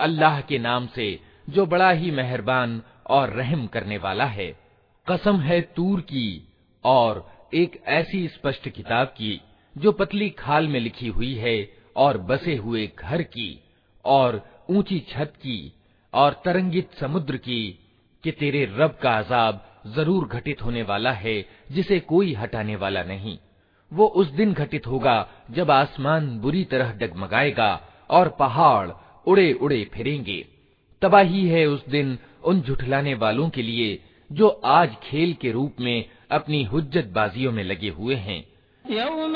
अल्लाह के नाम से जो बड़ा ही मेहरबान और रहम करने वाला है कसम है तूर की और एक ऐसी स्पष्ट किताब की जो पतली खाल में लिखी हुई है और बसे हुए घर की और ऊँची छत की और तरंगित समुद्र की कि तेरे रब का अजाब ज़रूर घटित होने वाला है, जिसे कोई हटाने वाला नहीं। वो उस दिन घटित होगा जब आसमान बुरी तरह डगमगाएगा और पहाड़ उड़े उड़े फिरेंगे। तबाही है उस दिन उन झुठलाने वालों के लिए, जो आज खेल के रूप में अपनी हुज्जत बाजियों में लगे हुए हैं। यौम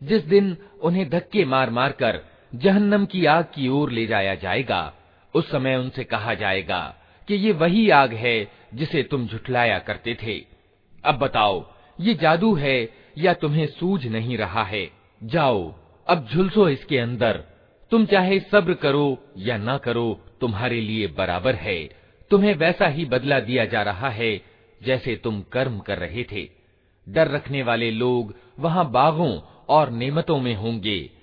जिस दिन उन्हें धक्के मार मार कर जहन्नम की आग की ओर ले जाया जाएगा। उस समय उनसे कहा जाएगा कि ये वही आग है जिसे तुम झुठलाया करते थे। अब बताओ, ये जादू है या तुम्हें सूझ नहीं रहा है? जाओ, अब झुलसो इसके अंदर। तुम चाहे सब्र करो या ना करो, तुम्हारे लिए बराबर है। तुम्हें वैसा ही बदला दिया जा रहा है जैसे तुम कर्म कर रहे थे। डर रखने वाले लोग वहाँ बागों और नेमतों में होंगे।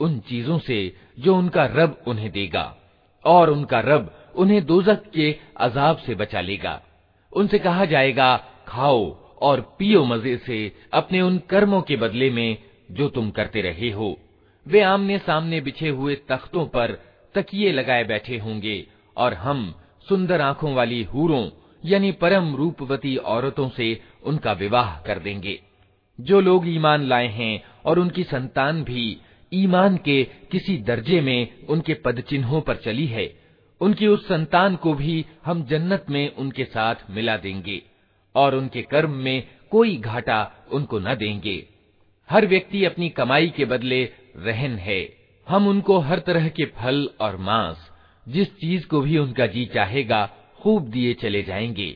उन चीजों से जो उनका रब उन्हें देगा और उनका रब उन्हें दोजक के अजाब से बचा लेगा। उनसे कहा जाएगा, खाओ और पियो मज़े से अपने उन कर्मों के बदले में जो तुम करते रहे हो। वे आमने सामने बिछे हुए तख्तों पर तकिए लगाए बैठे होंगे और हम सुंदर आँखों वाली हूरों, यानी परम रूपवती औरतों से उनका विवाह कर देंगे। जो लोग ईमान लाए हैं और उनकी संतान भी ईमान के किसी दर्जे में उनके पद चिन्हों पर चली है उनकी उस संतान को भी हम जन्नत में उनके साथ मिला देंगे और उनके कर्म में कोई घाटा उनको न देंगे हर व्यक्ति अपनी कमाई के बदले रहन है हम उनको हर तरह के फल और मांस जिस चीज को भी उनका जी चाहेगा खूब दिए चले जाएंगे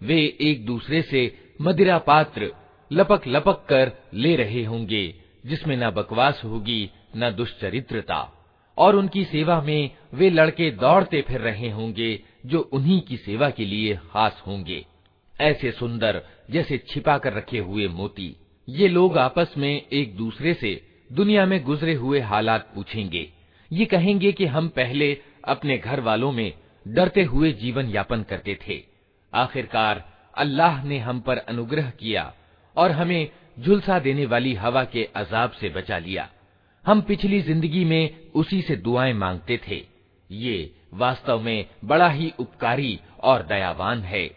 वे एक दूसरे से मदिरा पात्र लपक लपक कर ले रहे होंगे जिसमें न बकवास होगी न दुष्चरित्रता और उनकी सेवा में वे लड़के दौड़ते फिर रहे होंगे जो उन्हीं की सेवा के लिए खास होंगे ऐसे सुंदर जैसे छिपा कर रखे हुए मोती ये लोग आपस में एक दूसरे से दुनिया में गुजरे हुए हालात पूछेंगे। ये कहेंगे कि हम पहले अपने घर वालों में डरते हुए जीवन यापन करते थे। आखिरकार अल्लाह ने हम पर अनुग्रह किया और हमें झुलसा देने वाली हवा के अजाब से बचा लिया। हम पिछली ज़िंदगी में उसी से दुआएँ मांगते थे। ये वास्तव में बड़ा ही उपकारी और दयावान है।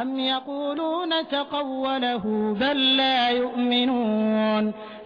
अम यकूलून तक़व्वलहु बल ला युमिनून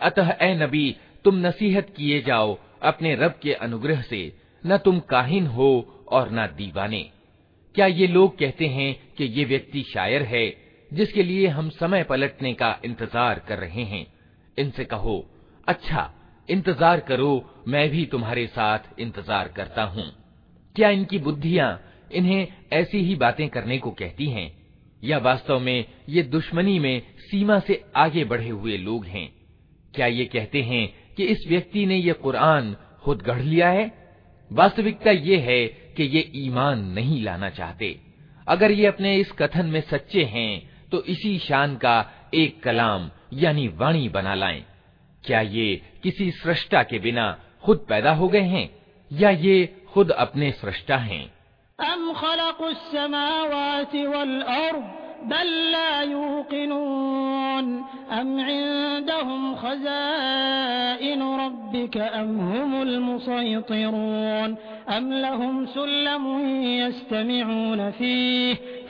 अतः ए नबी तुम नसीहत किए जाओ अपने रब के अनुग्रह से न तुम काहिन हो और न दीवाने क्या ये लोग कहते हैं कि ये व्यक्ति शायर है जिसके लिए हम समय पलटने का इंतज़ार कर रहे हैं। इनसे कहो अच्छा इंतज़ार करो, मैं भी तुम्हारे साथ इंतज़ार करता हूँ। क्या इनकी बुद्धियाँ इन्हें ऐसी ही बातें करने को कहती हैं? या वास्तव में ये दुश्मनी में सीमा से आगे बढ़े हुए लोग हैं? क्या ये कहते हैं कि इस व्यक्ति ने ये कुरान खुद गढ़ लिया है? वास्तविकता ये है कि ये ईमान नहीं लाना चाहते। अगर ये अपने इस कथन में सच्चे हैं तो इसी शान का एक कलाम, यानी वाणी बना लाएँ। क्या ये किसी सृष्टा के बिना खुद पैदा हो गए हैं, या ये खुद अपने सृष्टा हैं? अम वल बल ला यूकिनून। अम इंदहुम खज़ाइन रब्बिक, अम हुमुल मुसैतिरून। अम लहुम सुल्लमुन यस्तमिऊन फीह।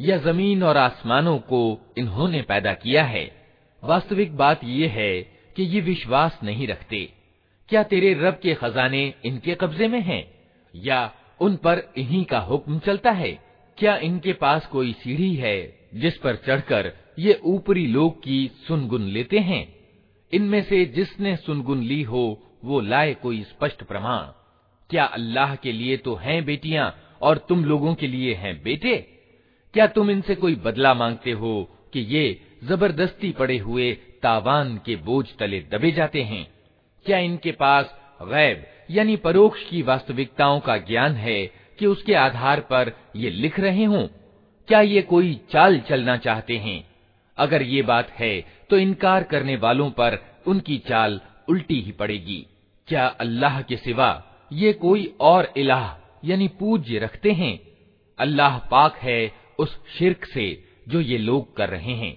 यह ज़मीन और आसमानों को इन्होंने पैदा किया है। वास्तविक बात यह है कि ये विश्वास नहीं रखते। क्या तेरे रब के खजाने इनके कब्जे में हैं? या उन पर इन्हीं का हुक्म चलता है? क्या इनके पास कोई सीढ़ी है जिस पर चढ़कर ये ऊपरी लोग की सुनगुन लेते हैं? इनमें से जिसने सुनगुन ली हो वो लाए कोई स्पष्ट प्रमाण। क्या अल्लाह के लिए तो हैं बेटियाँ और तुम लोगों के लिए हैं बेटे? क्या तुम इनसे कोई बदला मांगते हो कि ये ज़बरदस्ती पड़े हुए तावान के बोझ तले दबे जाते हैं? क्या इनके पास गैब यानी परोक्ष की वास्तविकताओं का ज्ञान है कि उसके आधार पर ये लिख रहे हों? क्या ये कोई चाल चलना चाहते हैं? अगर ये बात है तो इनकार करने वालों पर उनकी चाल उल्टी ही पड़ेगी क्या अल्लाह के सिवा ये कोई और इलाह यानी पूज्य रखते हैं अल्लाह पाक है उस शिरक से जो ये लोग कर रहे हैं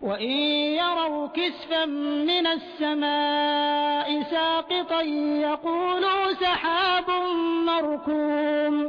यरौ किस्फम मिनस्समाइ साक़ितन यक़ूलू सहाबुम मरकूम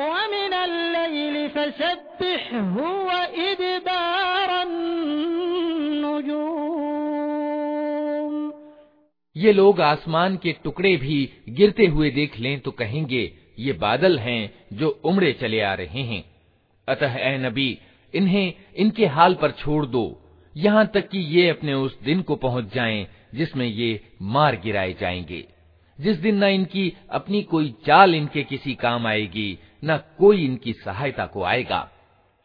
ये लोग आसमान के टुकड़े भी गिरते हुए देख लें तो कहेंगे, ये बादल हैं जो उमड़े चले आ रहे हैं। अतः ए नबी, इन्हें इनके हाल पर छोड़ दो। यहाँ तक कि ये अपने उस दिन को पहुँच जाएँ जिसमें ये मार गिराए जाएँगे। जिस दिन न इनकी अपनी कोई चाल इनके किसी काम आएगी न कोई इनकी सहायता को आएगा।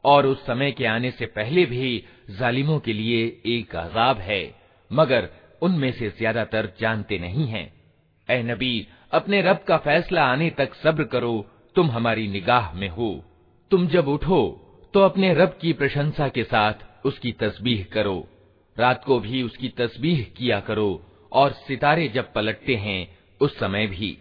और उस समय के आने से पहले भी जालिमों के लिए एक अजाब है, मगर उनमें से ज़्यादातर जानते नहीं हैं। ए नबी, अपने रब का फैसला आने तक सब्र करो, तुम हमारी निगाह में हो। तुम जब उठो तो अपने रब की प्रशंसा के साथ उसकी तस्बीह करो। रात को भी उसकी तस्बीह किया करो, और सितारे जब पलटते हैं, उस समय भी।